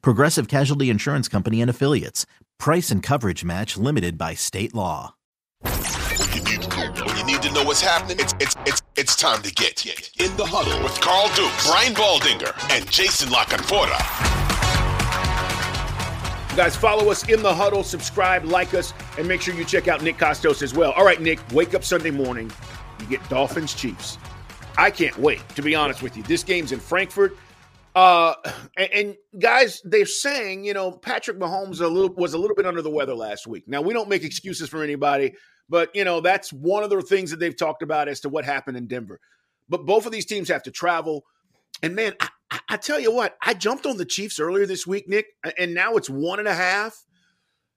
Progressive Casualty Insurance Company and Affiliates. Price and coverage match limited by state law. When you need, when you need to know what's happening, it's, it's, it's, it's time to get in the huddle with Carl Duke, Brian Baldinger, and Jason La Canfora. Guys, follow us in the huddle, subscribe, like us, and make sure you check out Nick Kostos as well. All right, Nick, wake up Sunday morning. You get Dolphins Chiefs. I can't wait, to be honest with you. This game's in Frankfurt. Uh, and, and, guys, they're saying, you know, Patrick Mahomes a little, was a little bit under the weather last week. Now, we don't make excuses for anybody, but, you know, that's one of the things that they've talked about as to what happened in Denver. But both of these teams have to travel. And man, I, I tell you what, I jumped on the Chiefs earlier this week, Nick, and now it's one and a half.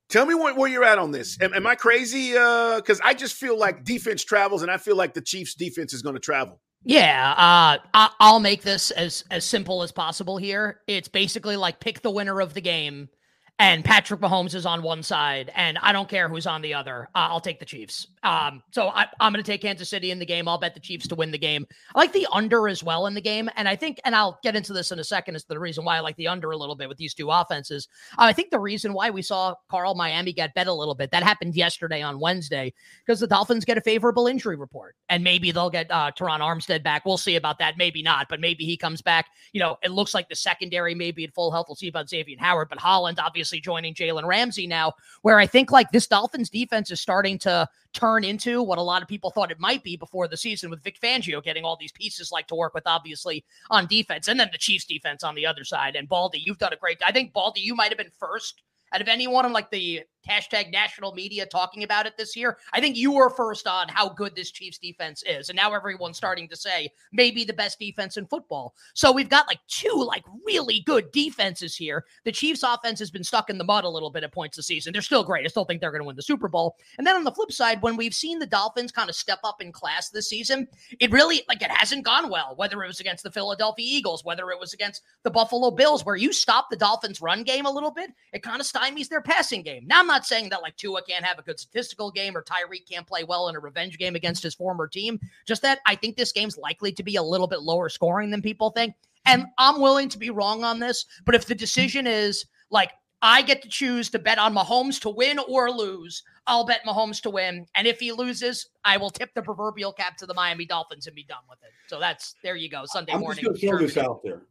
Tell me where, where you're at on this. Am, am I crazy? Because uh, I just feel like defense travels, and I feel like the Chiefs' defense is going to travel. Yeah, uh, I- will make this as as simple as possible here. It's basically like pick the winner of the game and Patrick Mahomes is on one side, and I don't care who's on the other. Uh, I'll take the Chiefs. Um, so I, am going to take Kansas City in the game. I'll bet the Chiefs to win the game. I like the under as well in the game, and I think, and I'll get into this in a second, is the reason why I like the under a little bit with these two offenses. Uh, I think the reason why we saw Carl Miami get bet a little bit that happened yesterday on Wednesday because the Dolphins get a favorable injury report, and maybe they'll get uh, Terron Armstead back. We'll see about that. Maybe not, but maybe he comes back. You know, it looks like the secondary may be at full health. We'll see about Xavier Howard, but Holland obviously obviously joining Jalen Ramsey now, where I think like this Dolphins defense is starting to turn into what a lot of people thought it might be before the season with Vic Fangio getting all these pieces like to work with, obviously, on defense, and then the Chiefs defense on the other side. And Baldy, you've done a great. I think Baldy, you might have been first out of anyone on like the hashtag national media talking about it this year. I think you were first on how good this Chiefs defense is. And now everyone's starting to say maybe the best defense in football. So we've got like two like really good defenses here. The Chiefs offense has been stuck in the mud a little bit at points this season. They're still great. I still think they're going to win the Super Bowl. And then on the flip side, when we've seen the Dolphins kind of step up in class this season, it really like it hasn't gone well, whether it was against the Philadelphia Eagles, whether it was against the Buffalo Bills, where you stop the Dolphins run game a little bit, it kind of stymies their passing game. Now I'm not saying that like Tua can't have a good statistical game or Tyreek can't play well in a revenge game against his former team. Just that I think this game's likely to be a little bit lower scoring than people think. And I'm willing to be wrong on this, but if the decision is like I get to choose to bet on Mahomes to win or lose, I'll bet Mahomes to win. And if he loses, I will tip the proverbial cap to the Miami Dolphins and be done with it. So that's there you go. Sunday I'm morning. I'm just going to throw this out there.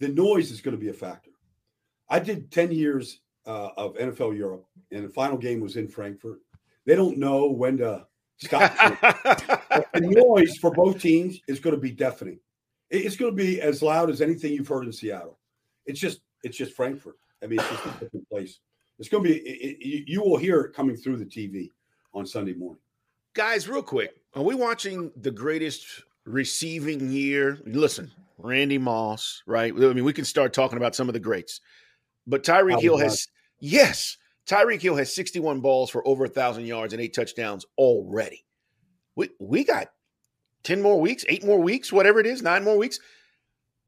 The noise is going to be a factor. I did 10 years uh, of NFL Europe, and the final game was in Frankfurt. They don't know when to stop. the noise for both teams is going to be deafening. It's going to be as loud as anything you've heard in Seattle. It's just it's just Frankfurt. I mean, it's just a different place. It's going to be. It, it, you will hear it coming through the TV on Sunday morning. Guys, real quick, are we watching the greatest receiving year? Listen, Randy Moss, right? I mean, we can start talking about some of the greats. But Tyreek Hill has yes, Tyreek Hill has 61 balls for over a thousand yards and eight touchdowns already. We we got 10 more weeks, eight more weeks, whatever it is, nine more weeks.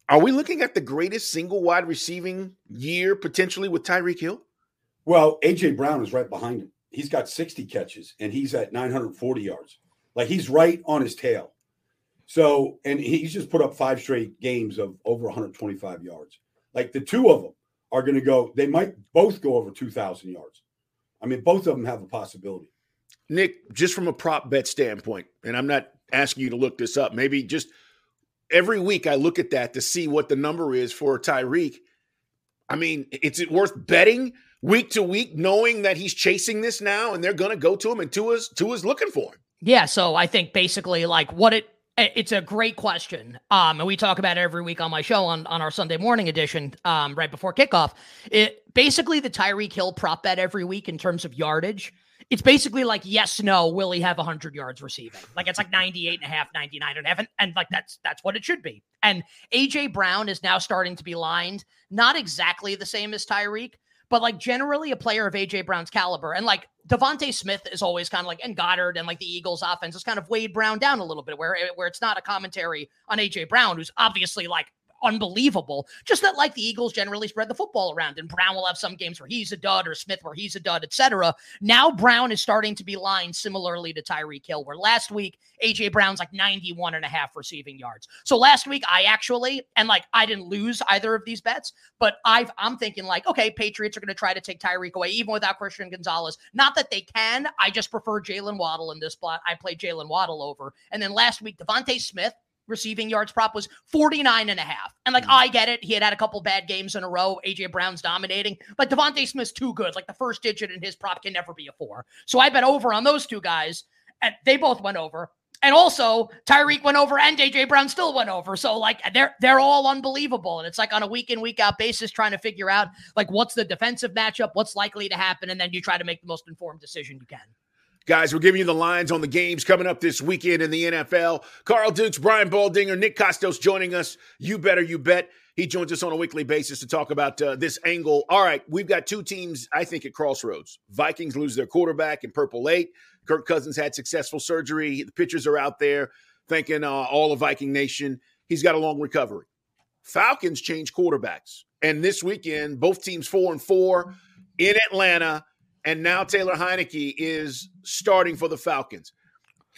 Are we looking at the greatest single wide receiving year potentially with Tyreek Hill? Well, AJ Brown is right behind him. He's got 60 catches and he's at 940 yards. Like he's right on his tail. So, and he's just put up five straight games of over 125 yards. Like the two of them are going to go, they might both go over 2,000 yards. I mean, both of them have a possibility. Nick, just from a prop bet standpoint, and I'm not asking you to look this up, maybe just every week I look at that to see what the number is for Tyreek. I mean, is it worth betting week to week, knowing that he's chasing this now and they're going to go to him and Tua's Tua's looking for him? Yeah, so I think basically like what it it's a great question. Um, and we talk about it every week on my show on, on our Sunday morning edition, um, right before kickoff. It basically the Tyreek Hill prop bet every week in terms of yardage. It's basically like yes, no, will he have 100 yards receiving? Like it's like 98 and a half, 99 and a half, and, and like that's that's what it should be. And AJ Brown is now starting to be lined, not exactly the same as Tyreek, but like generally a player of AJ Brown's caliber. And like DeVonta Smith is always kind of like, and Goedert and like the Eagles offense is kind of weighed Brown down a little bit, where eh, where it's not a commentary on AJ Brown, who's obviously like unbelievable. Just that, like the Eagles generally spread the football around, and Brown will have some games where he's a dud, or Smith where he's a dud, etc. Now Brown is starting to be lined similarly to Tyreek Hill, where last week AJ Brown's like 91 and a half receiving yards. So last week I actually, and like I didn't lose either of these bets, but I've I'm thinking like, okay, Patriots are going to try to take Tyreek away even without Christian Gonzalez. Not that they can. I just prefer Jaylen Waddle in this spot. I play Jaylen Waddle over. And then last week, DeVonta Smith receiving yards prop was 49 and a half. And like, mm. I get it. He had had a couple bad games in a row. AJ Brown's dominating, but DeVonta Smith's too good. Like the first digit in his prop can never be a four. So I bet over on those two guys and they both went over. And also Tyreek went over and AJ Brown still went over. So like they're they're all unbelievable. And it's like on a week in, week out basis, trying to figure out like what's the defensive matchup, what's likely to happen, and then you try to make the most informed decision you can. Guys, we're giving you the lines on the games coming up this weekend in the NFL. Carl Dukes, Brian Baldinger, Nick Kostos joining us. You better, you bet. He joins us on a weekly basis to talk about uh, this angle. All right, we've got two teams, I think, at crossroads. Vikings lose their quarterback in Purple 8. Kirk Cousins had successful surgery. The pitchers are out there thanking uh, all of Viking Nation. He's got a long recovery. Falcons change quarterbacks. And this weekend, both teams four and four in Atlanta and now Taylor Heinicke is starting for the Falcons.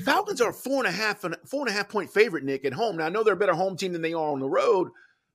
Falcons are four and a half and four and a half point favorite, Nick, at home. Now I know they're a better home team than they are on the road,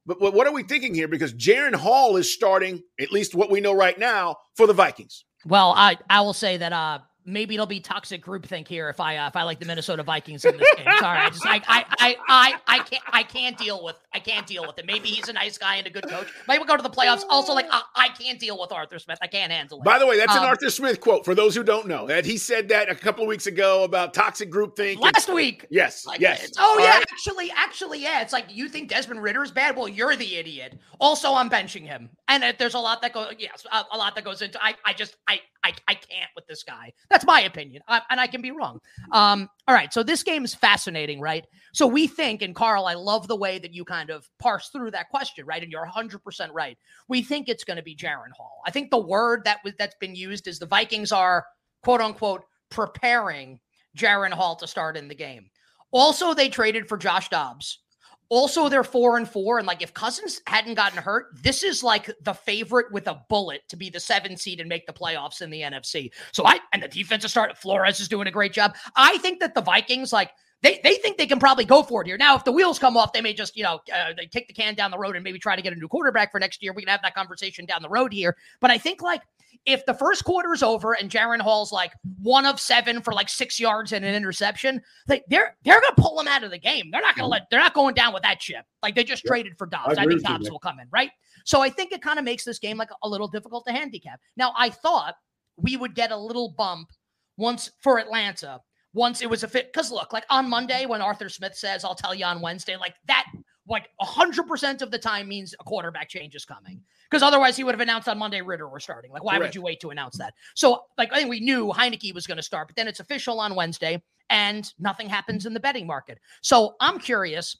but what are we thinking here? Because Jaren Hall is starting, at least what we know right now, for the Vikings. Well, I I will say that uh maybe it'll be toxic groupthink here if I uh, if I like the Minnesota Vikings in this game. Sorry, I just I, I I I I can't I can't deal with I can't deal with it. Maybe he's a nice guy and a good coach. Maybe we'll go to the playoffs. Also, like I, I can't deal with Arthur Smith. I can't handle it. By the way, that's um, an Arthur Smith quote for those who don't know. That he said that a couple of weeks ago about toxic groupthink. Last and, week. Yes. Like, yes. Oh yeah. Right. Actually, actually, yeah. It's like you think Desmond Ridder is bad. Well, you're the idiot. Also, I'm benching him, and uh, there's a lot that goes. Yes, a, a lot that goes into. I I just I I, I can't with this guy. That's my opinion, I, and I can be wrong. Um, all right, so this game is fascinating, right? So we think, and Carl, I love the way that you kind of parse through that question, right? And you're 100% right. We think it's going to be Jaren Hall. I think the word that was that's been used is the Vikings are quote unquote preparing Jaren Hall to start in the game. Also, they traded for Josh Dobbs. Also, they're four and four. And like, if Cousins hadn't gotten hurt, this is like the favorite with a bullet to be the seven seed and make the playoffs in the NFC. So I, and the defensive start, Flores is doing a great job. I think that the Vikings, like, they, they think they can probably go for it here. Now, if the wheels come off, they may just, you know, uh, they kick the can down the road and maybe try to get a new quarterback for next year. We can have that conversation down the road here. But I think like if the first quarter's over and Jaren Hall's like one of seven for like six yards and an interception, like they're they're gonna pull him out of the game. They're not gonna let they're not going down with that chip. Like they just traded for Dobbs. I, I think Dobbs will come in, right? So I think it kind of makes this game like a little difficult to handicap. Now I thought we would get a little bump once for Atlanta once it was a fit. Because look, like on Monday when Arthur Smith says, "I'll tell you on Wednesday," like that like 100% of the time means a quarterback change is coming. Because otherwise, he would have announced on Monday Ridder were starting. Like, why Correct. would you wait to announce that? So, like, I think we knew Heinicke was going to start, but then it's official on Wednesday and nothing happens in the betting market. So, I'm curious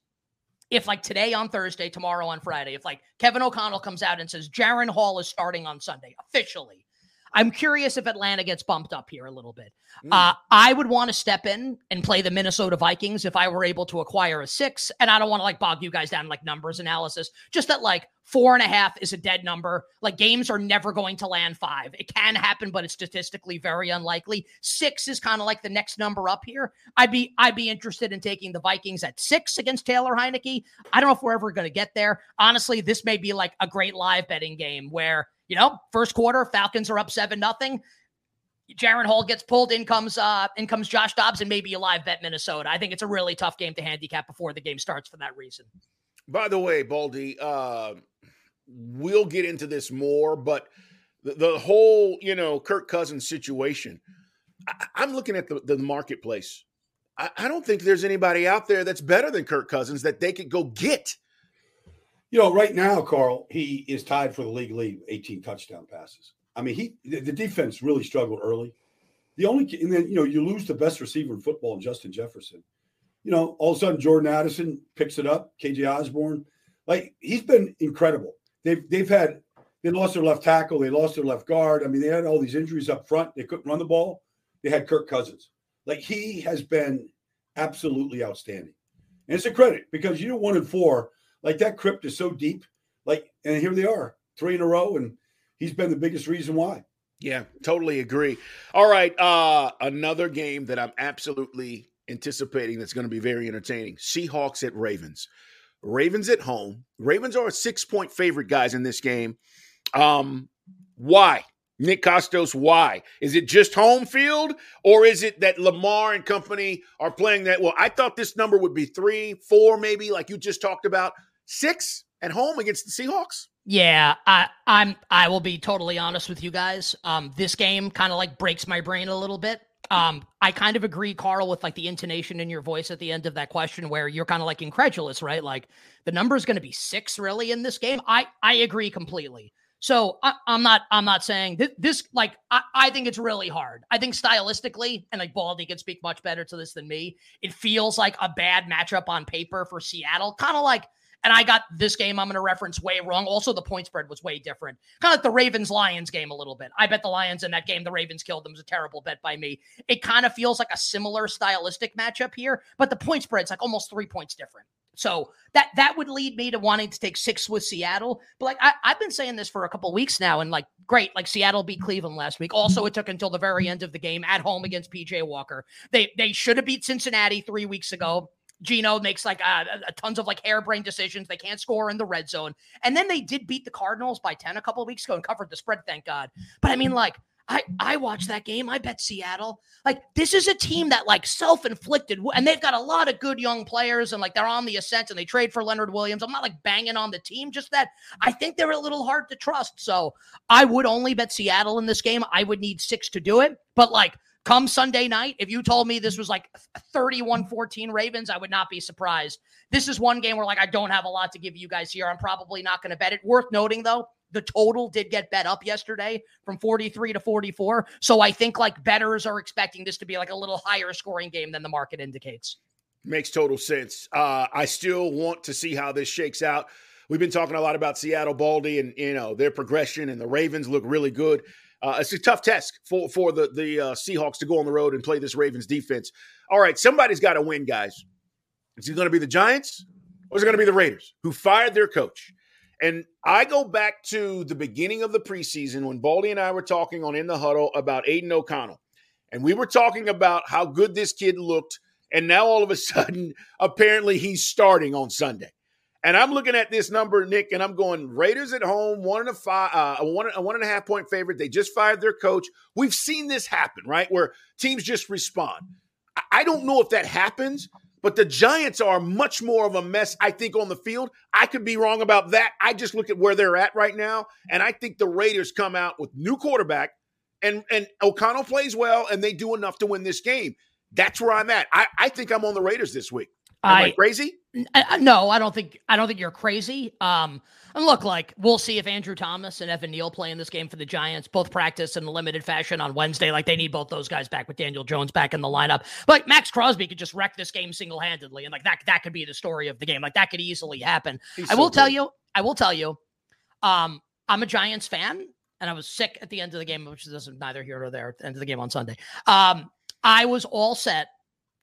if, like, today on Thursday, tomorrow on Friday, if, like, Kevin O'Connell comes out and says Jaren Hall is starting on Sunday officially, I'm curious if Atlanta gets bumped up here a little bit. Mm. Uh, I would want to step in and play the Minnesota Vikings if I were able to acquire a six. And I don't want to like bog you guys down like numbers analysis. Just that like four and a half is a dead number. Like games are never going to land five. It can happen, but it's statistically very unlikely. Six is kind of like the next number up here. I'd be I'd be interested in taking the Vikings at six against Taylor Heinicke. I don't know if we're ever going to get there. Honestly, this may be like a great live betting game where you know, first quarter, Falcons are up seven nothing. Jaren Hall gets pulled. In comes uh, in comes Josh Dobbs, and maybe a live bet Minnesota. I think it's a really tough game to handicap before the game starts for that reason. By the way, Baldy, uh, we'll get into this more, but the, the, whole you know Kirk Cousins situation. I, am looking at the, the marketplace. I, I don't think there's anybody out there that's better than Kirk Cousins that they could go get. You know, right now, Carl, he is tied for the league lead, 18 touchdown passes. I mean, he the, the defense really struggled early. The only and then you know you lose the best receiver in football, Justin Jefferson. You know, all of a sudden Jordan Addison picks it up, KJ Osborn. Like he's been incredible. They've they've had They lost their left tackle. They lost their left guard. I mean, they had all these injuries up front. They couldn't run the ball. They had Kirk Cousins. Like he has been absolutely outstanding. And it's a credit because you know one and four, like that crypt is so deep. Like, and here they are, three in a row, and he's been the biggest reason why. Yeah, totally agree. All right, uh another game that I'm absolutely anticipating that's going to be very entertaining. Seahawks at Ravens. Ravens at home. Ravens are a 6-point favorite guys in this game. Um why? Nick Kostos, why? Is it just home field or is it that Lamar and company are playing that? Well, I thought this number would be three, four, maybe, like you just talked about. Six at home against the Seahawks? Yeah, I, I'm. I will be totally honest with you guys. Um, this game kind of like breaks my brain a little bit. Um, I kind of agree, Carl, with like the intonation in your voice at the end of that question, where you're kind of like incredulous, right? Like the number is going to be six, really, in this game. I I agree completely. So I, am not I'm not saying this, this like I, I, think it's really hard. I think stylistically, and like Baldy can speak much better to this than me. It feels like a bad matchup on paper for Seattle, kind of like and I got this game I'm going to reference way wrong. Also, the point spread was way different. Kind of like the Ravens Lions game a little bit. I bet the Lions in that game, the Ravens killed them. It was a terrible bet by me. It kind of feels like a similar stylistic matchup here, but the point spread's like almost three points different. So that that would lead me to wanting to take six with Seattle. But like I, have been saying this for a couple weeks now, and like great, like Seattle beat Cleveland last week. Also, it took until the very end of the game at home against PJ Walker. They they should have beat Cincinnati three weeks ago. Geno makes like uh, tons of like harebrained decisions. They can't score in the red zone. And then they did beat the Cardinals by 10 a couple weeks ago and covered the spread, thank God. But I mean, like, I, I watched that game. I bet Seattle. Like, this is a team that, like, self inflicted, and they've got a lot of good young players, and, like, they're on the ascent, and they trade for Leonard Williams. I'm not, like, banging on the team, just that I think they're a little hard to trust. So I would only bet Seattle in this game. I would need six to do it. But, like, Come Sunday night, if you told me this was like 31 14 Ravens, I would not be surprised. This is one game where, like, I don't have a lot to give you guys here. I'm probably not going to bet it. Worth noting, though, the total did get bet up yesterday from 43 to 44. So I think like betters are expecting this to be like a little higher scoring game than the market indicates. Makes total sense. Uh, I still want to see how this shakes out. We've been talking a lot about Seattle Baldy and you know their progression, and the Ravens look really good. Uh, it's a tough test for for the the uh, Seahawks to go on the road and play this Ravens defense. All right, somebody's got to win, guys. Is it going to be the Giants or is it going to be the Raiders who fired their coach? And I go back to the beginning of the preseason when Baldy and I were talking on In the Huddle about Aidan O'Connell. And we were talking about how good this kid looked. And now all of a sudden, apparently he's starting on Sunday. And I'm looking at this number, Nick, and I'm going Raiders at home, one and a five, uh, a one, a one and a half point favorite. They just fired their coach. We've seen this happen, right? Where teams just respond. I don't know if that happens, but the Giants are much more of a mess, I think, on the field. I could be wrong about that. I just look at where they're at right now, and I think the Raiders come out with new quarterback, and and O'Connell plays well, and they do enough to win this game. That's where I'm at. I, I think I'm on the Raiders this week. Am I, I crazy? I, no, I don't think I don't think you're crazy. Um, and look, like we'll see if Andrew Thomas and Evan Neal play in this game for the Giants. Both practice in a limited fashion on Wednesday. Like they need both those guys back with Daniel Jones back in the lineup. But Maxx Crosby could just wreck this game single handedly, and like that that could be the story of the game. Like that could easily happen. He's I will tell you. I will tell you. Um, I'm a Giants fan, and I was sick at the end of the game, which is neither here nor there. At the end of the game on Sunday. Um, I was all set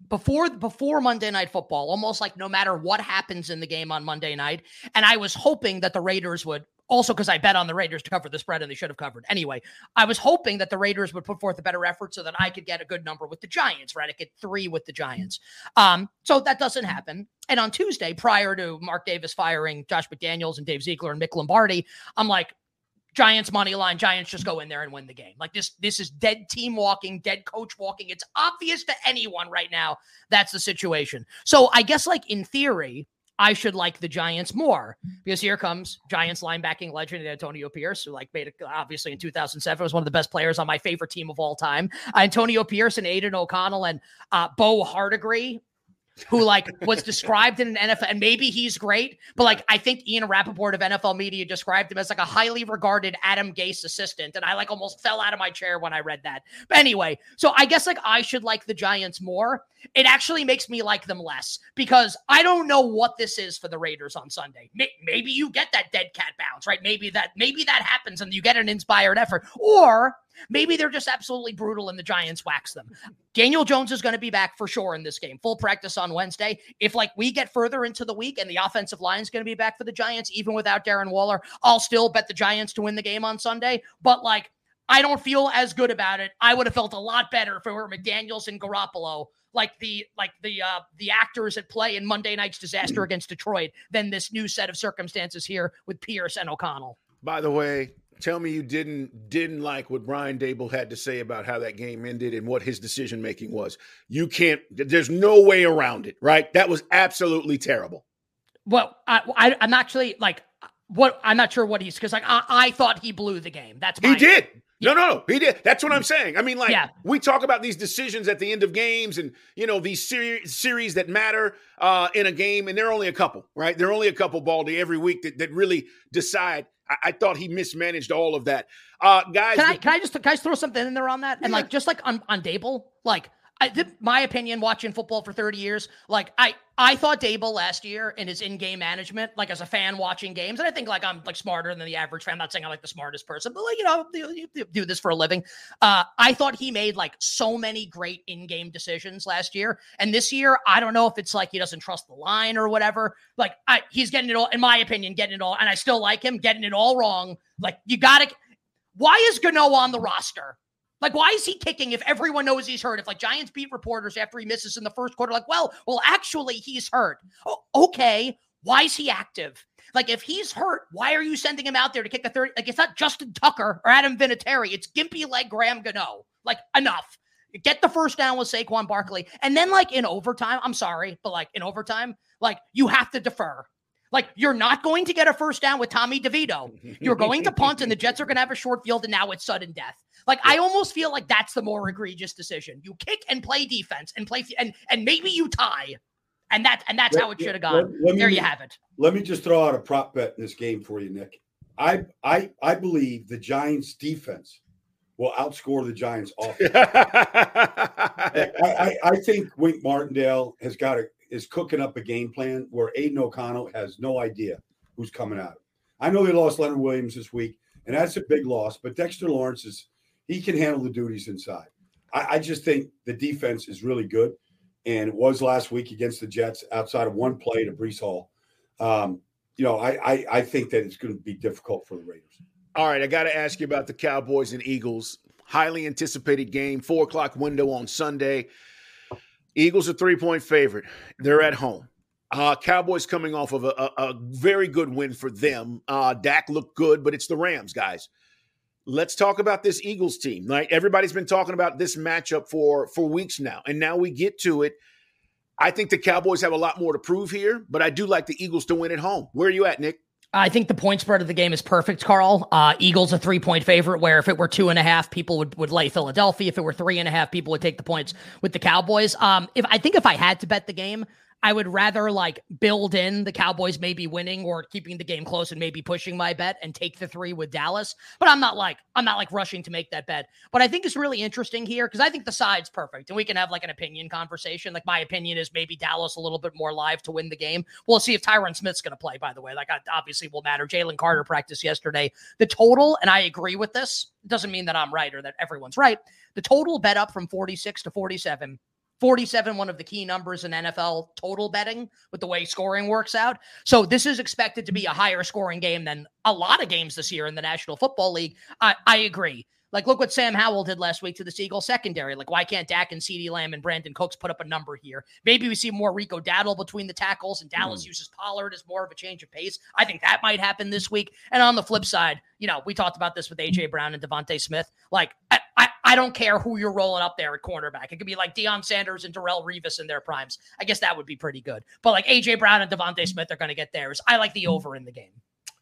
before before Monday Night Football, almost like no matter what happens in the game on Monday night. And I was hoping that the Raiders would also because I bet on the Raiders to cover the spread and they should have covered. Anyway, I was hoping that the Raiders would put forth a better effort so that I could get a good number with the Giants, right? I get three with the Giants. Um, so that doesn't happen. And on Tuesday, prior to Mark Davis firing Josh McDaniels and Dave Ziegler and Mick Lombardi, I'm like, Giants money line. Giants just go in there and win the game. Like this, this is dead team walking, dead coach walking. It's obvious to anyone right now that's the situation. So I guess, like in theory, I should like the Giants more because here comes Giants linebacking legend Antonio Pierce, who like made it obviously in 2007 was one of the best players on my favorite team of all time. Antonio Pierce and Aidan O'Connell and uh, Bo Hardegree who like was described in an NFL, and maybe he's great, but like I think Ian Rapoport of NFL media described him as like a highly regarded Adam Gase assistant. And I like almost fell out of my chair when I read that. But anyway, so I guess like I should like the Giants more. It actually makes me like them less because I don't know what this is for the Raiders on Sunday. Maybe you get that dead cat bounce, right? Maybe that maybe that happens and you get an inspired effort. Or Maybe they're just absolutely brutal and the Giants wax them. Daniel Jones is going to be back for sure in this game. Full practice on Wednesday. If like we get further into the week and the offensive line is going to be back for the Giants, even without Darren Waller, I'll still bet the Giants to win the game on Sunday. But like, I don't feel as good about it. I would have felt a lot better if it were McDaniels and Garoppolo, like the like the uh the actors at play in Monday night's disaster against Detroit, than this new set of circumstances here with Pierce and O'Connell. By the way, tell me you didn't didn't like what Brian Daboll had to say about how that game ended and what his decision making was. You can't. There's no way around it, right? That was absolutely terrible. Well, I, I am actually like what I'm not sure what he's because like I, I thought he blew the game. That's he did. No, no, no. He did. That's what I'm saying. I mean, like yeah. we talk about these decisions at the end of games, and you know these ser- series that matter uh, in a game, and there are only a couple, right? There are only a couple, Baldy, every week that, that really decide I, I thought he mismanaged all of that. Uh, guys, can I can I just can I just throw something in there on that? And like just like on on Daboll, like I did my opinion watching football for 30 years, like I I thought Daboll last year in his in-game management, like as a fan watching games, and I think like I'm like smarter than the average fan. I'm not saying I'm like the smartest person, but like you know, you, you do this for a living. Uh, I thought he made like so many great in-game decisions last year, and this year I don't know if it's like he doesn't trust the line or whatever. Like I, he's getting it all, in my opinion, getting it all, and I still like him getting it all wrong. Like you gotta. Why is Gano on the roster? Like, why is he kicking if everyone knows he's hurt? If like Giants beat reporters after he misses in the first quarter, like, well, well, actually, he's hurt. Oh, okay. Why is he active? Like, if he's hurt, why are you sending him out there to kick a 30? Like, it's not Justin Tucker or Adam Vinatieri. It's gimpy leg Graham Gano. Like, enough. Get the first down with Saquon Barkley. And then, like, in overtime, I'm sorry, but like in overtime, like, you have to defer. Like you're not going to get a first down with Tommy DeVito. You're going to punt, and the Jets are going to have a short field, and now it's sudden death. Like I almost feel like that's the more egregious decision. You kick and play defense, and play and and maybe you tie, and that and that's let, how it should have gone. Let, let there me, you have it. Let me just throw out a prop bet in this game for you, Nick. I I I believe the Giants defense will outscore the Giants offense. I, I, I think Wink Martindale has got a is cooking up a game plan where Aidan O'Connell has no idea who's coming out. I know they lost Leonard Williams this week, and that's a big loss, but Dexter Lawrence is he can handle the duties inside. I, I just think the defense is really good, and it was last week against the Jets outside of one play to Breece Hall. Um, you know, I, I I think that it's going to be difficult for the Raiders. All right, I got to ask you about the Cowboys and Eagles. Highly anticipated game, four o'clock window on Sunday. Eagles a three point favorite. They're at home. Uh, Cowboys coming off of a, a, a, very good win for them. Uh, Dak looked good, but it's the Rams, guys. Let's talk about this Eagles team. Right, everybody's been talking about this matchup for for weeks now, and now we get to it. I think the Cowboys have a lot more to prove here, but I do like the Eagles to win at home. Where are you at, Nick? I think the point spread of the game is perfect, Carl. Uh, Eagles a three point favorite, where if it were two and a half, people would, would lay Philadelphia. If it were three and a half, people would take the points with the Cowboys. Um, if I think if I had to bet the game, I would rather like build in the Cowboys maybe winning or keeping the game close and maybe pushing my bet and take the three with Dallas. But I'm not like I'm not like rushing to make that bet. But I think it's really interesting here because I think the side's perfect and we can have like an opinion conversation. Like my opinion is maybe Dallas a little bit more live to win the game. We'll see if Tyron Smith's going to play. By the way, like obviously will matter. Jalen Carter practiced yesterday. The total, and I agree with this. Doesn't mean that I'm right or that everyone's right. The total bet up from 46 to 47 47, one of the key numbers in NFL total betting with the way scoring works out. So this is expected to be a higher scoring game than a lot of games this year in the National Football League. I, I agree. Like, look what Sam Howell did last week to the Seagull secondary. Like, why can't Dak and CeeDee Lamb and Brandin Cooks put up a number here? Maybe we see more Rico Dowdle between the tackles and Dallas mm. uses Pollard as more of a change of pace. I think that might happen this week. And on the flip side, you know, we talked about this with AJ Brown and DeVonta Smith. Like, I, I, don't care who you're rolling up there at cornerback. It could be like Deion Sanders and Darrelle Revis in their primes. I guess that would be pretty good. But like AJ Brown and DeVonta Smith are going to get theirs. I like the over in the game.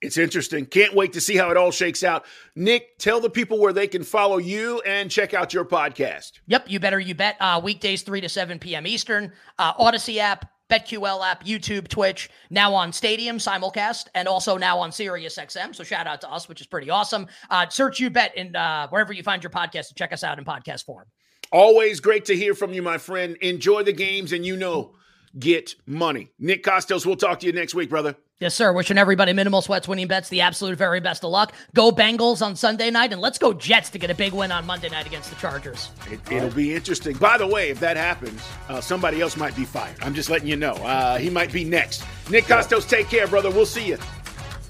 It's interesting. Can't wait to see how it all shakes out. Nick, tell the people where they can follow you and check out your podcast. Yep, you better, you bet. Uh, weekdays, 3 to 7 p.m. Eastern. Uh, Audacy app, BetQL app, YouTube, Twitch, now on Stadium simulcast, and also now on SiriusXM. So shout out to us, which is pretty awesome. Uh, search you bet in uh, wherever you find your podcast to check us out in podcast form. Always great to hear from you, my friend. Enjoy the games, and you know, get money. Nick Kostos, we'll talk to you next week, brother. Yes, sir. Wishing everybody minimal sweats winning bets the absolute very best of luck. Go Bengals on Sunday night, and let's go Jets to get a big win on Monday night against the Chargers. It, will be interesting. By the way, if that happens, uh, somebody else might be fired. I'm just letting you know. Uh, he might be next. Nick Kostos, take care, brother. We'll see you.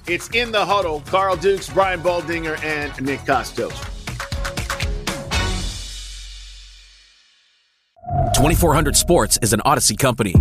It's in the huddle. Carl Dukes, Brian Baldinger, and Nick Kostos. 2400 Sports is an Audacy company.